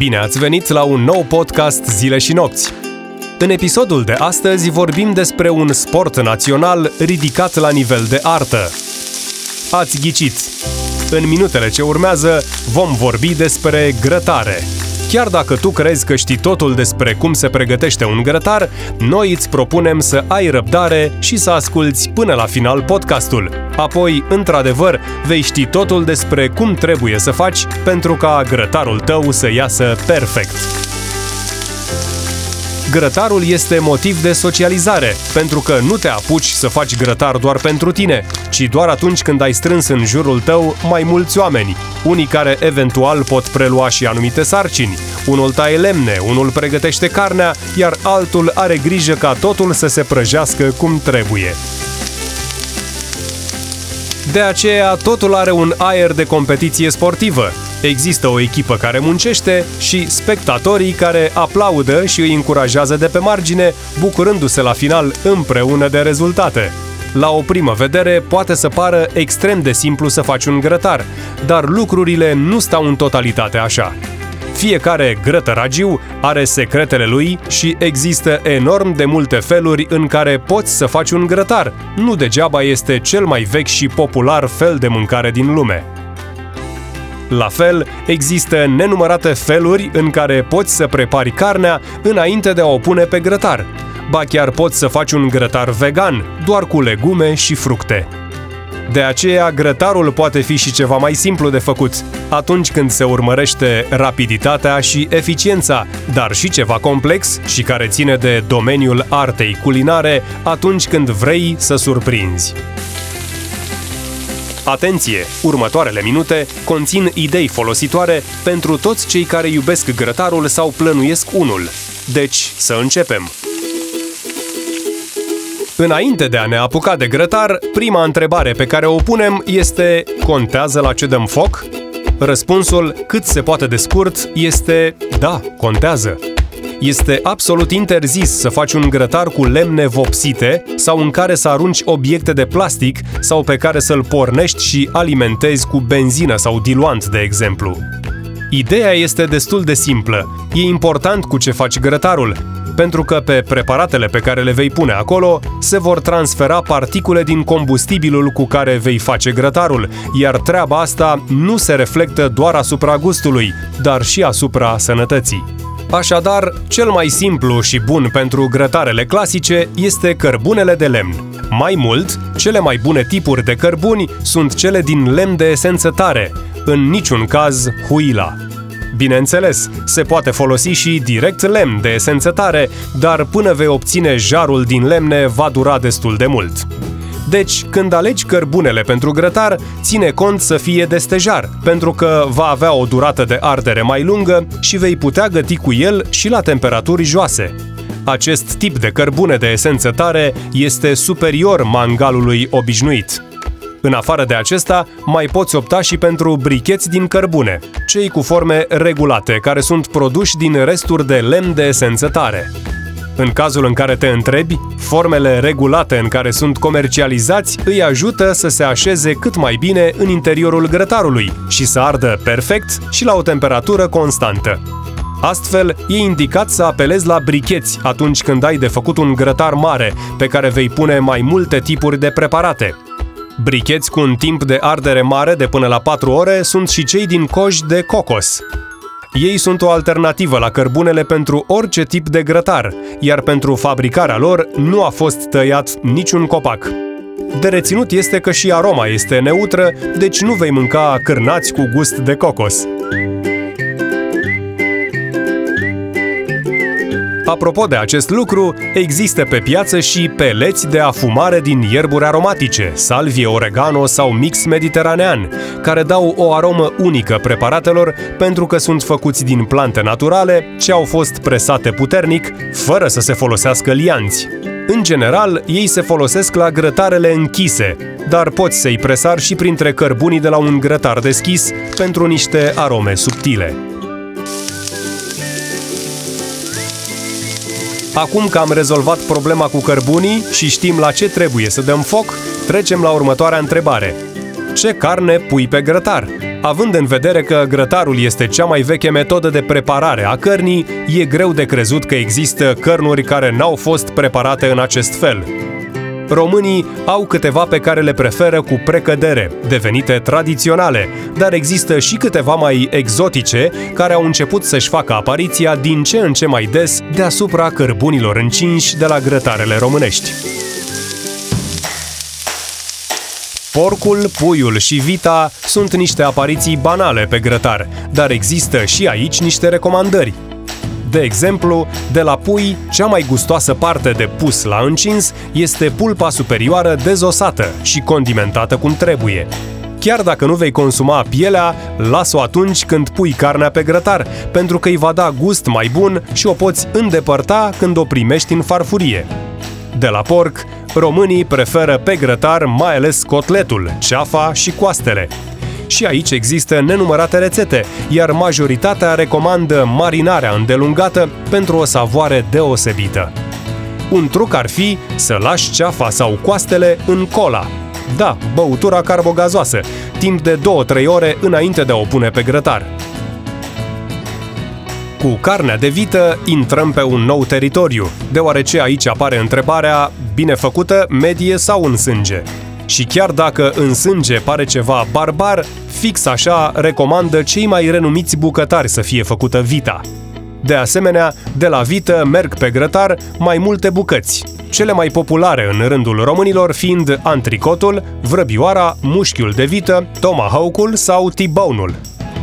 Bine ați venit la un nou podcast Zile și Nopți. În episodul de astăzi vorbim despre un sport național ridicat la nivel de artă. Ați ghicit! În minutele ce urmează vom vorbi despre grătare. Chiar dacă tu crezi că știi totul despre cum se pregătește un grătar, noi îți propunem să ai răbdare și să asculți până la final podcastul. Apoi, într-adevăr, vei ști totul despre cum trebuie să faci pentru ca grătarul tău să iasă perfect. Grătarul este motiv de socializare, pentru că nu te apuci să faci grătar doar pentru tine, ci doar atunci când ai strâns în jurul tău mai mulți oameni, unii care eventual pot prelua și anumite sarcini. Unul taie lemne, unul pregătește carnea, iar altul are grijă ca totul să se prăjească cum trebuie. De aceea, totul are un aer de competiție sportivă. Există o echipă care muncește și spectatorii care aplaudă și îi încurajează de pe margine, bucurându-se la final împreună de rezultate. La o primă vedere, poate să pară extrem de simplu să faci un grătar, dar lucrurile nu stau în totalitate așa. Fiecare grătăragiu are secretele lui și există enorm de multe feluri în care poți să faci un grătar. Nu degeaba este cel mai vechi și popular fel de mâncare din lume. La fel, există nenumărate feluri în care poți să prepari carnea înainte de a o pune pe grătar. Ba chiar poți să faci un grătar vegan, doar cu legume și fructe. De aceea, grătarul poate fi și ceva mai simplu de făcut, atunci când se urmărește rapiditatea și eficiența, dar și ceva complex și care ține de domeniul artei culinare atunci când vrei să surprinzi. Atenție! Următoarele minute conțin idei folositoare pentru toți cei care iubesc grătarul sau plănuiesc unul. Deci, să începem! Înainte de a ne apuca de grătar, prima întrebare pe care o punem este contează la ce dăm foc? Răspunsul, cât se poate de scurt, este da, contează. Este absolut interzis să faci un grătar cu lemne vopsite sau în care să arunci obiecte de plastic sau pe care să-l pornești și alimentezi cu benzină sau diluant, de exemplu. Ideea este destul de simplă. E important cu ce faci grătarul, pentru că pe preparatele pe care le vei pune acolo se vor transfera particule din combustibilul cu care vei face grătarul, iar treaba asta nu se reflectă doar asupra gustului, dar și asupra sănătății. Așadar, cel mai simplu și bun pentru grătarele clasice este cărbunele de lemn. Mai mult, cele mai bune tipuri de cărbuni sunt cele din lemn de esență tare, în niciun caz huila. Bineînțeles, se poate folosi și direct lemn de esență tare, dar până vei obține jarul din lemne va dura destul de mult. Deci, când alegi cărbunele pentru grătar, ține cont să fie de stejar, pentru că va avea o durată de ardere mai lungă și vei putea găti cu el și la temperaturi joase. Acest tip de cărbune de esență tare este superior mangalului obișnuit. În afară de acesta, mai poți opta și pentru bricheți din cărbune, cei cu forme regulate, care sunt produși din resturi de lemn de esență tare. În cazul în care te întrebi, formele regulate în care sunt comercializați îi ajută să se așeze cât mai bine în interiorul grătarului și să ardă perfect și la o temperatură constantă. Astfel, e indicat să apelezi la bricheți atunci când ai de făcut un grătar mare pe care vei pune mai multe tipuri de preparate. Bricheți cu un timp de ardere mare de până la 4 ore sunt și cei din coj de cocos. Ei sunt o alternativă la cărbunele pentru orice tip de grătar, iar pentru fabricarea lor nu a fost tăiat niciun copac. De reținut este că și aroma este neutră, deci nu vei mânca cârnați cu gust de cocos. Apropo de acest lucru, există pe piață și peleți de afumare din ierburi aromatice, salvie oregano sau mix mediteranean, care dau o aromă unică preparatelor pentru că sunt făcuți din plante naturale ce au fost presate puternic, fără să se folosească lianți. În general, ei se folosesc la grătarele închise, dar poți să-i presar și printre cărbunii de la un grătar deschis pentru niște arome subtile. Acum că am rezolvat problema cu cărbunii și știm la ce trebuie să dăm foc, trecem la următoarea întrebare. Ce carne pui pe grătar? Având în vedere că grătarul este cea mai veche metodă de preparare a cărnii, e greu de crezut că există cărnuri care n-au fost preparate în acest fel. Românii au câteva pe care le preferă cu precădere, devenite tradiționale, dar există și câteva mai exotice care au început să-și facă apariția din ce în ce mai des deasupra cărbunilor încinși de la grătarele românești. Porcul, puiul și vita sunt niște apariții banale pe grătar, dar există și aici niște recomandări. De exemplu, de la pui, cea mai gustoasă parte de pus la încins este pulpa superioară dezosată și condimentată cum trebuie. Chiar dacă nu vei consuma pielea, las-o atunci când pui carnea pe grătar, pentru că îi va da gust mai bun și o poți îndepărta când o primești în farfurie. De la porc, românii preferă pe grătar mai ales cotletul, ceafa și coastele. Și aici există nenumărate rețete, iar majoritatea recomandă marinarea îndelungată pentru o savoare deosebită. Un truc ar fi să lași ceafa sau coastele în cola. Da, băutura carbogazoasă, timp de 2-3 ore înainte de a o pune pe grătar. Cu carnea de vită intrăm pe un nou teritoriu, deoarece aici apare întrebarea bine făcută, medie sau în sânge. Și chiar dacă în sânge pare ceva barbar, fix așa recomandă cei mai renumiți bucătari să fie făcută vita. De asemenea, de la vită merg pe grătar mai multe bucăți, cele mai populare în rândul românilor fiind antricotul, vrăbioara, mușchiul de vită, tomahawk-ul sau tibaunul.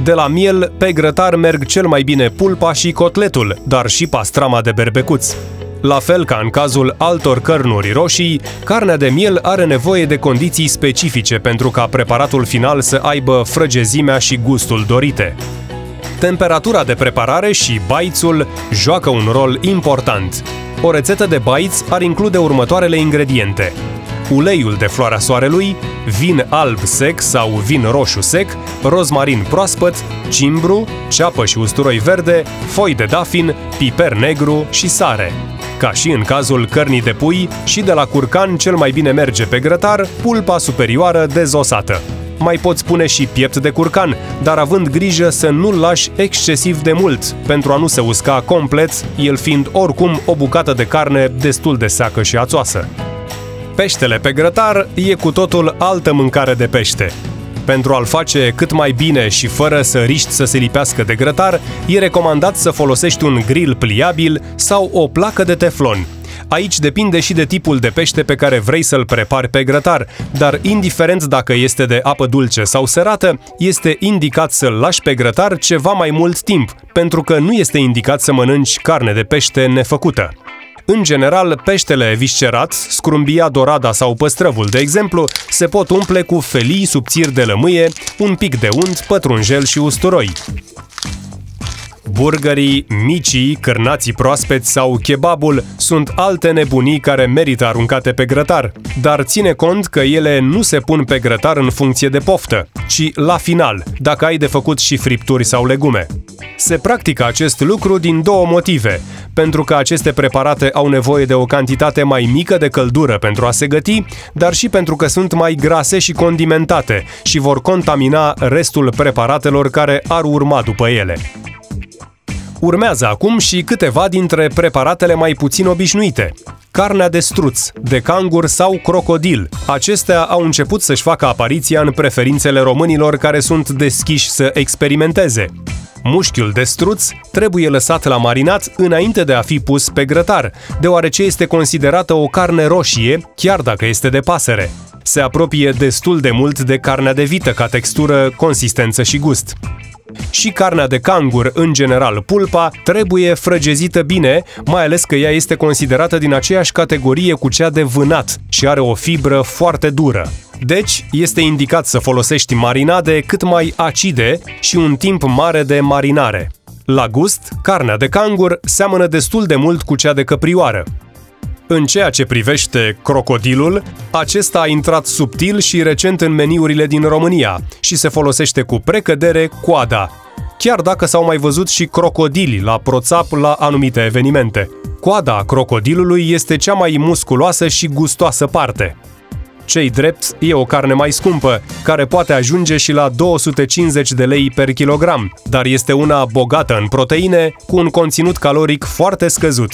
De la miel, pe grătar merg cel mai bine pulpa și cotletul, dar și pastrama de berbecuț. La fel ca în cazul altor cărnuri roșii, carnea de miel are nevoie de condiții specifice pentru ca preparatul final să aibă frăgezimea și gustul dorite. Temperatura de preparare și baițul joacă un rol important. O rețetă de baiț ar include următoarele ingrediente – uleiul de floarea soarelui, vin alb sec sau vin roșu sec, rozmarin proaspăt, cimbru, ceapă și usturoi verde, foi de dafin, piper negru și sare. Ca și în cazul cărnii de pui, și de la curcan cel mai bine merge pe grătar pulpa superioară dezosată. Mai poți pune și piept de curcan, dar având grijă să nu-l lași excesiv de mult, pentru a nu se usca complet, el fiind oricum o bucată de carne destul de seacă și ațoasă. Peștele pe grătar e cu totul altă mâncare de pește. Pentru a-l face cât mai bine și fără să riști să se lipească de grătar, e recomandat să folosești un grill pliabil sau o placă de teflon. Aici depinde și de tipul de pește pe care vrei să-l prepari pe grătar, dar indiferent dacă este de apă dulce sau sărată, este indicat să-l lași pe grătar ceva mai mult timp, pentru că nu este indicat să mănânci carne de pește nefăcută. În general, peștele viscerat, scrumbia dorada sau păstrăvul, de exemplu, se pot umple cu felii subțiri de lămâie, un pic de unt, pătrunjel și usturoi. Burgerii, micii, cărnații proaspeți sau kebabul sunt alte nebunii care merită aruncate pe grătar, dar ține cont că ele nu se pun pe grătar în funcție de poftă, ci la final, dacă ai de făcut și fripturi sau legume. Se practică acest lucru din două motive. Pentru că aceste preparate au nevoie de o cantitate mai mică de căldură pentru a se găti, dar și pentru că sunt mai grase și condimentate și vor contamina restul preparatelor care ar urma după ele. Urmează acum și câteva dintre preparatele mai puțin obișnuite. Carnea de struț, de cangur sau crocodil. Acestea au început să-și facă apariția în preferințele românilor care sunt deschiși să experimenteze. Mușchiul de struț trebuie lăsat la marinat înainte de a fi pus pe grătar, deoarece este considerată o carne roșie, chiar dacă este de pasăre. Se apropie destul de mult de carnea de vită ca textură, consistență și gust. Și carnea de cangur, în general pulpa, trebuie frăgezită bine, mai ales că ea este considerată din aceeași categorie cu cea de vânat și are o fibră foarte dură. Deci, este indicat să folosești marinade cât mai acide și un timp mare de marinare. La gust, carnea de cangur seamănă destul de mult cu cea de căprioară. În ceea ce privește crocodilul, acesta a intrat subtil și recent în meniurile din România și se folosește cu precădere coada, chiar dacă s-au mai văzut și crocodili la proțap la anumite evenimente. Coada crocodilului este cea mai musculoasă și gustoasă parte. Cei drept, e o carne mai scumpă, care poate ajunge și la 250 de lei per kilogram, dar este una bogată în proteine, cu un conținut caloric foarte scăzut.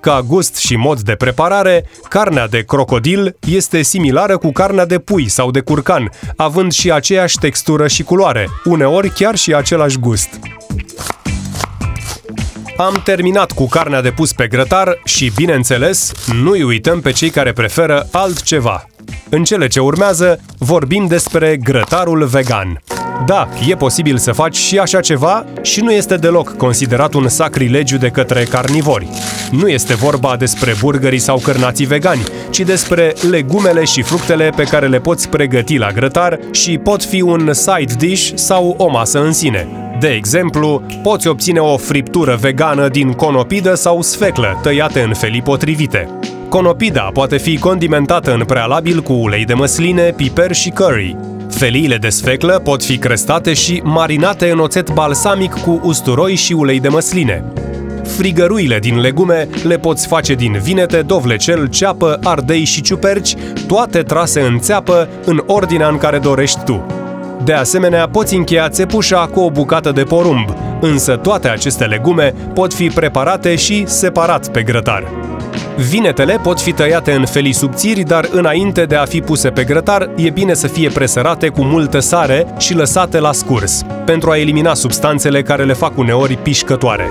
Ca gust și mod de preparare, carnea de crocodil este similară cu carnea de pui sau de curcan, având și aceeași textură și culoare, uneori chiar și același gust. Am terminat cu carnea de pus pe grătar și, bineînțeles, nu-i uităm pe cei care preferă altceva. În cele ce urmează, vorbim despre grătarul vegan. Da, e posibil să faci și așa ceva și nu este deloc considerat un sacrilegiu de către carnivori. Nu este vorba despre burgerii sau cărnații vegani, ci despre legumele și fructele pe care le poți pregăti la grătar și pot fi un side dish sau o masă în sine. De exemplu, poți obține o friptură vegană din conopidă sau sfeclă, tăiate în felii potrivite. Conopida poate fi condimentată în prealabil cu ulei de măsline, piper și curry. Feliile de sfeclă pot fi crestate și marinate în oțet balsamic cu usturoi și ulei de măsline. Frigăruile din legume le poți face din vinete, dovlecel, ceapă, ardei și ciuperci, toate trase în țeapă în ordinea în care dorești tu. De asemenea, poți încheia țepușa cu o bucată de porumb, însă toate aceste legume pot fi preparate și separat pe grătar. Vinetele pot fi tăiate în felii subțiri, dar înainte de a fi puse pe grătar, e bine să fie presărate cu multă sare și lăsate la scurs, pentru a elimina substanțele care le fac uneori pișcătoare.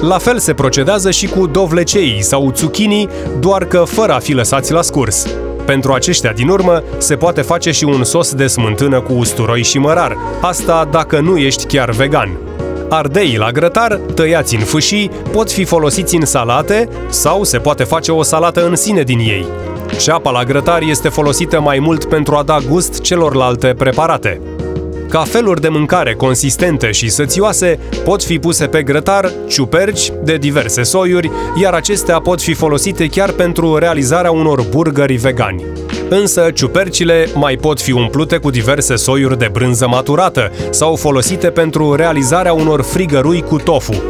La fel se procedează și cu dovlecei sau zucchini, doar că fără a fi lăsați la scurs. Pentru aceștia din urmă, se poate face și un sos de smântână cu usturoi și mărar, asta dacă nu ești chiar vegan. Ardeii la grătar, tăiați în fâșii, pot fi folosiți în salate sau se poate face o salată în sine din ei. Ceapa la grătar este folosită mai mult pentru a da gust celorlalte preparate. Ca feluri de mâncare consistente și sățioase pot fi puse pe grătar ciuperci de diverse soiuri, iar acestea pot fi folosite chiar pentru realizarea unor burgeri vegani. Însă, ciupercile mai pot fi umplute cu diverse soiuri de brânză maturată sau folosite pentru realizarea unor frigărui cu tofu.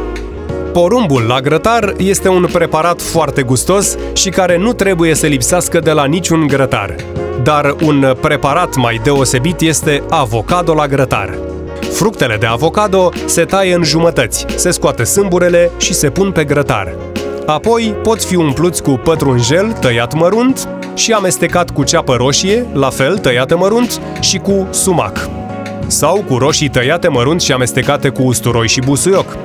Porumbul la grătar este un preparat foarte gustos și care nu trebuie să lipsească de la niciun grătar. Dar un preparat mai deosebit este avocado la grătar. Fructele de avocado se taie în jumătăți, se scoate sâmburele și se pun pe grătar. Apoi pot fi umpluți cu pătrunjel tăiat mărunt și amestecat cu ceapă roșie, la fel tăiată mărunt, și cu sumac. Sau cu roșii tăiate mărunt și amestecate cu usturoi și busuioc.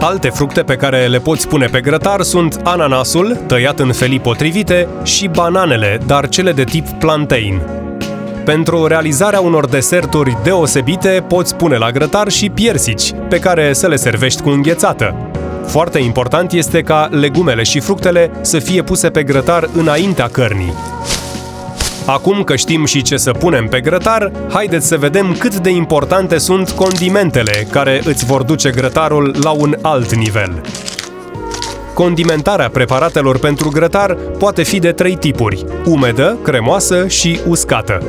Alte fructe pe care le poți pune pe grătar sunt ananasul, tăiat în felii potrivite, și bananele, dar cele de tip plantain. Pentru realizarea unor deserturi deosebite, poți pune la grătar și piersici, pe care să le servești cu înghețată. Foarte important este ca legumele și fructele să fie puse pe grătar înaintea cărnii. Acum că știm și ce să punem pe grătar, haideți să vedem cât de importante sunt condimentele care îți vor duce grătarul la un alt nivel. Condimentarea preparatelor pentru grătar poate fi de trei tipuri: umedă, cremoasă și uscată.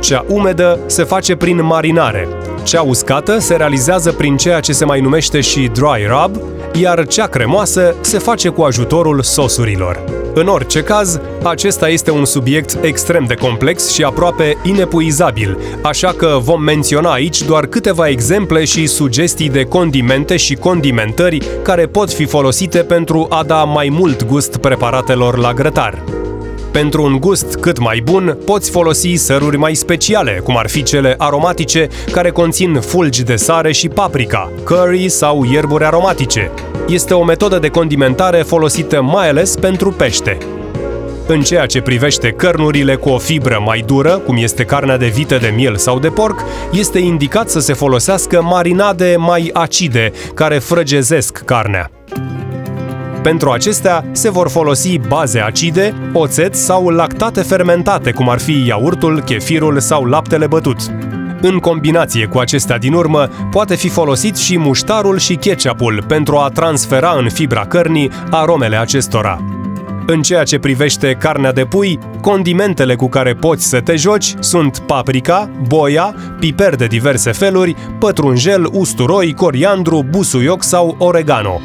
Cea umedă se face prin marinare. Cea uscată se realizează prin ceea ce se mai numește și dry rub, iar cea cremoasă se face cu ajutorul sosurilor. În orice caz, acesta este un subiect extrem de complex și aproape inepuizabil, așa că vom menționa aici doar câteva exemple și sugestii de condimente și condimentări care pot fi folosite pentru a da mai mult gust preparatelor la grătar. Pentru un gust cât mai bun, poți folosi săruri mai speciale, cum ar fi cele aromatice, care conțin fulgi de sare și paprika, curry sau ierburi aromatice. Este o metodă de condimentare folosită mai ales pentru pește. În ceea ce privește cărnurile cu o fibră mai dură, cum este carnea de vită de miel sau de porc, este indicat să se folosească marinade mai acide, care frăgezesc carnea. Pentru acestea se vor folosi baze acide, oțet sau lactate fermentate, cum ar fi iaurtul, chefirul sau laptele bătut. În combinație cu acestea din urmă, poate fi folosit și muștarul și ketchupul pentru a transfera în fibra cărnii aromele acestora. În ceea ce privește carnea de pui, condimentele cu care poți să te joci sunt paprika, boia, piper de diverse feluri, pătrunjel, usturoi, coriandru, busuioc sau oregano.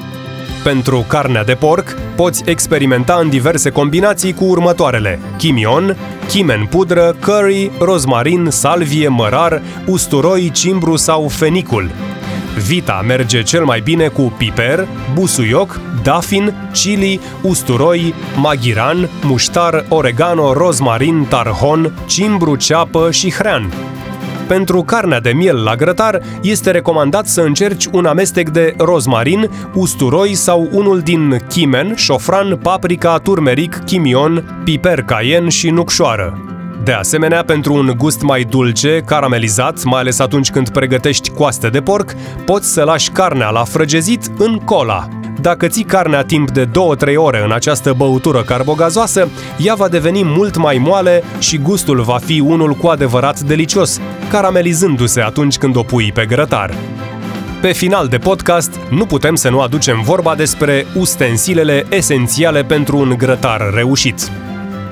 Pentru carnea de porc, poți experimenta în diverse combinații cu următoarele: chimion, chimen pudră, curry, rozmarin, salvie, mărar, usturoi, cimbru sau fenicul. Vita merge cel mai bine cu piper, busuioc, dafin, chili, usturoi, maghiran, muștar, oregano, rozmarin, tarhon, cimbru, ceapă și hrean. Pentru carnea de miel la grătar, este recomandat să încerci un amestec de rozmarin, usturoi sau unul din chimen, șofran, paprika, turmeric, chimion, piper caien și nucșoară. De asemenea, pentru un gust mai dulce, caramelizat, mai ales atunci când pregătești coaste de porc, poți să lași carnea la frăgezit în cola. Dacă ții carnea timp de 2-3 ore în această băutură carbogazoasă, ea va deveni mult mai moale și gustul va fi unul cu adevărat delicios, caramelizându-se atunci când o pui pe grătar. Pe final de podcast, nu putem să nu aducem vorba despre ustensilele esențiale pentru un grătar reușit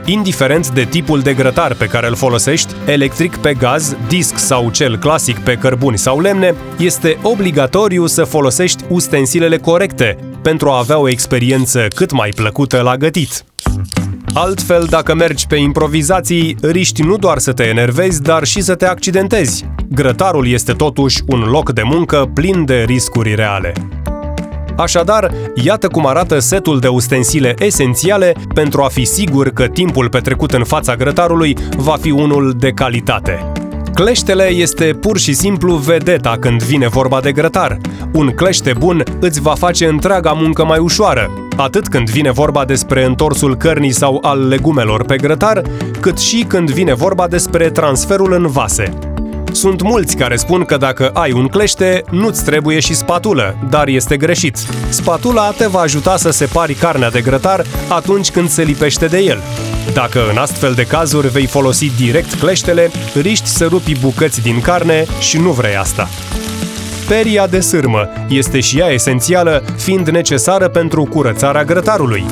indiferent de tipul de grătar pe care îl folosești, electric pe gaz, disc sau cel clasic pe cărbuni sau lemne, este obligatoriu să folosești ustensilele corecte pentru a avea o experiență cât mai plăcută la gătit. Altfel, dacă mergi pe improvizații, riști nu doar să te enervezi, dar și să te accidentezi. Grătarul este totuși un loc de muncă plin de riscuri reale. Așadar, iată cum arată setul de ustensile esențiale pentru a fi sigur că timpul petrecut în fața grătarului va fi unul de calitate. Cleștele este pur și simplu vedeta când vine vorba de grătar. Un clește bun îți va face întreaga muncă mai ușoară, atât când vine vorba despre întorsul cărnii sau al legumelor pe grătar, cât și când vine vorba despre transferul în vase. Sunt mulți care spun că dacă ai un clește, nu-ți trebuie și spatulă, dar este greșit. Spatula te va ajuta să separi carnea de grătar atunci când se lipește de el. Dacă în astfel de cazuri vei folosi direct cleștele, riști să rupi bucăți din carne și nu vrei asta. Peria de sârmă este și ea esențială, fiind necesară pentru curățarea grătarului.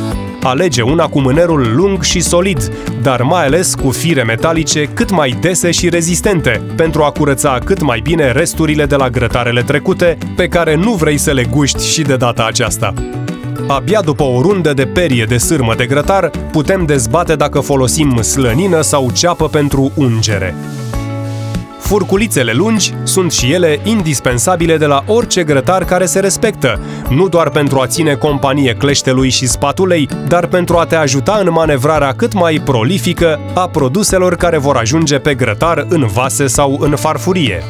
Alege una cu mânerul lung și solid, dar mai ales cu fire metalice cât mai dese și rezistente, pentru a curăța cât mai bine resturile de la grătarele trecute, pe care nu vrei să le guști și de data aceasta. Abia după o rundă de perie de sârmă de grătar, putem dezbate dacă folosim slănină sau ceapă pentru ungere. Furculițele lungi sunt și ele indispensabile de la orice grătar care se respectă, nu doar pentru a ține companie cleștelui și spatulei, dar pentru a te ajuta în manevrarea cât mai prolifică a produselor care vor ajunge pe grătar în vase sau în farfurie.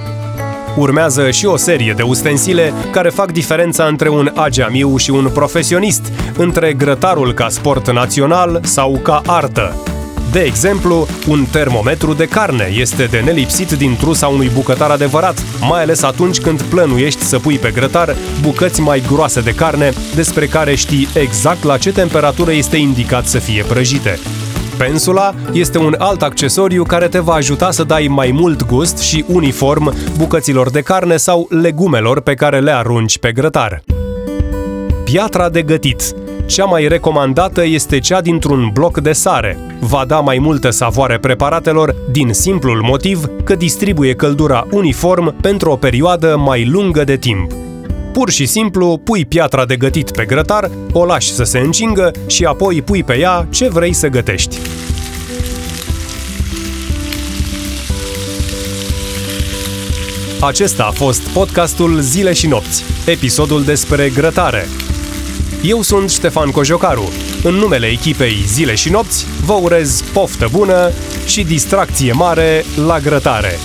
Urmează și o serie de ustensile care fac diferența între un ageamiu și un profesionist, între grătarul ca sport național sau ca artă. De exemplu, un termometru de carne este de nelipsit din trusa unui bucătar adevărat, mai ales atunci când plănuiești să pui pe grătar bucăți mai groase de carne, despre care știi exact la ce temperatură este indicat să fie prăjite. Pensula este un alt accesoriu care te va ajuta să dai mai mult gust și uniform bucăților de carne sau legumelor pe care le arunci pe grătar. Piatra de gătit cea mai recomandată este cea dintr-un bloc de sare. Va da mai multă savoare preparatelor din simplul motiv că distribuie căldura uniform pentru o perioadă mai lungă de timp. Pur și simplu pui piatra de gătit pe grătar, o lași să se încingă și apoi pui pe ea ce vrei să gătești. Acesta a fost podcastul Zile și Nopți, episodul despre grătare, eu sunt Ștefan Cojocaru. În numele echipei Zile și Nopți, vă urez poftă bună și distracție mare la grătare.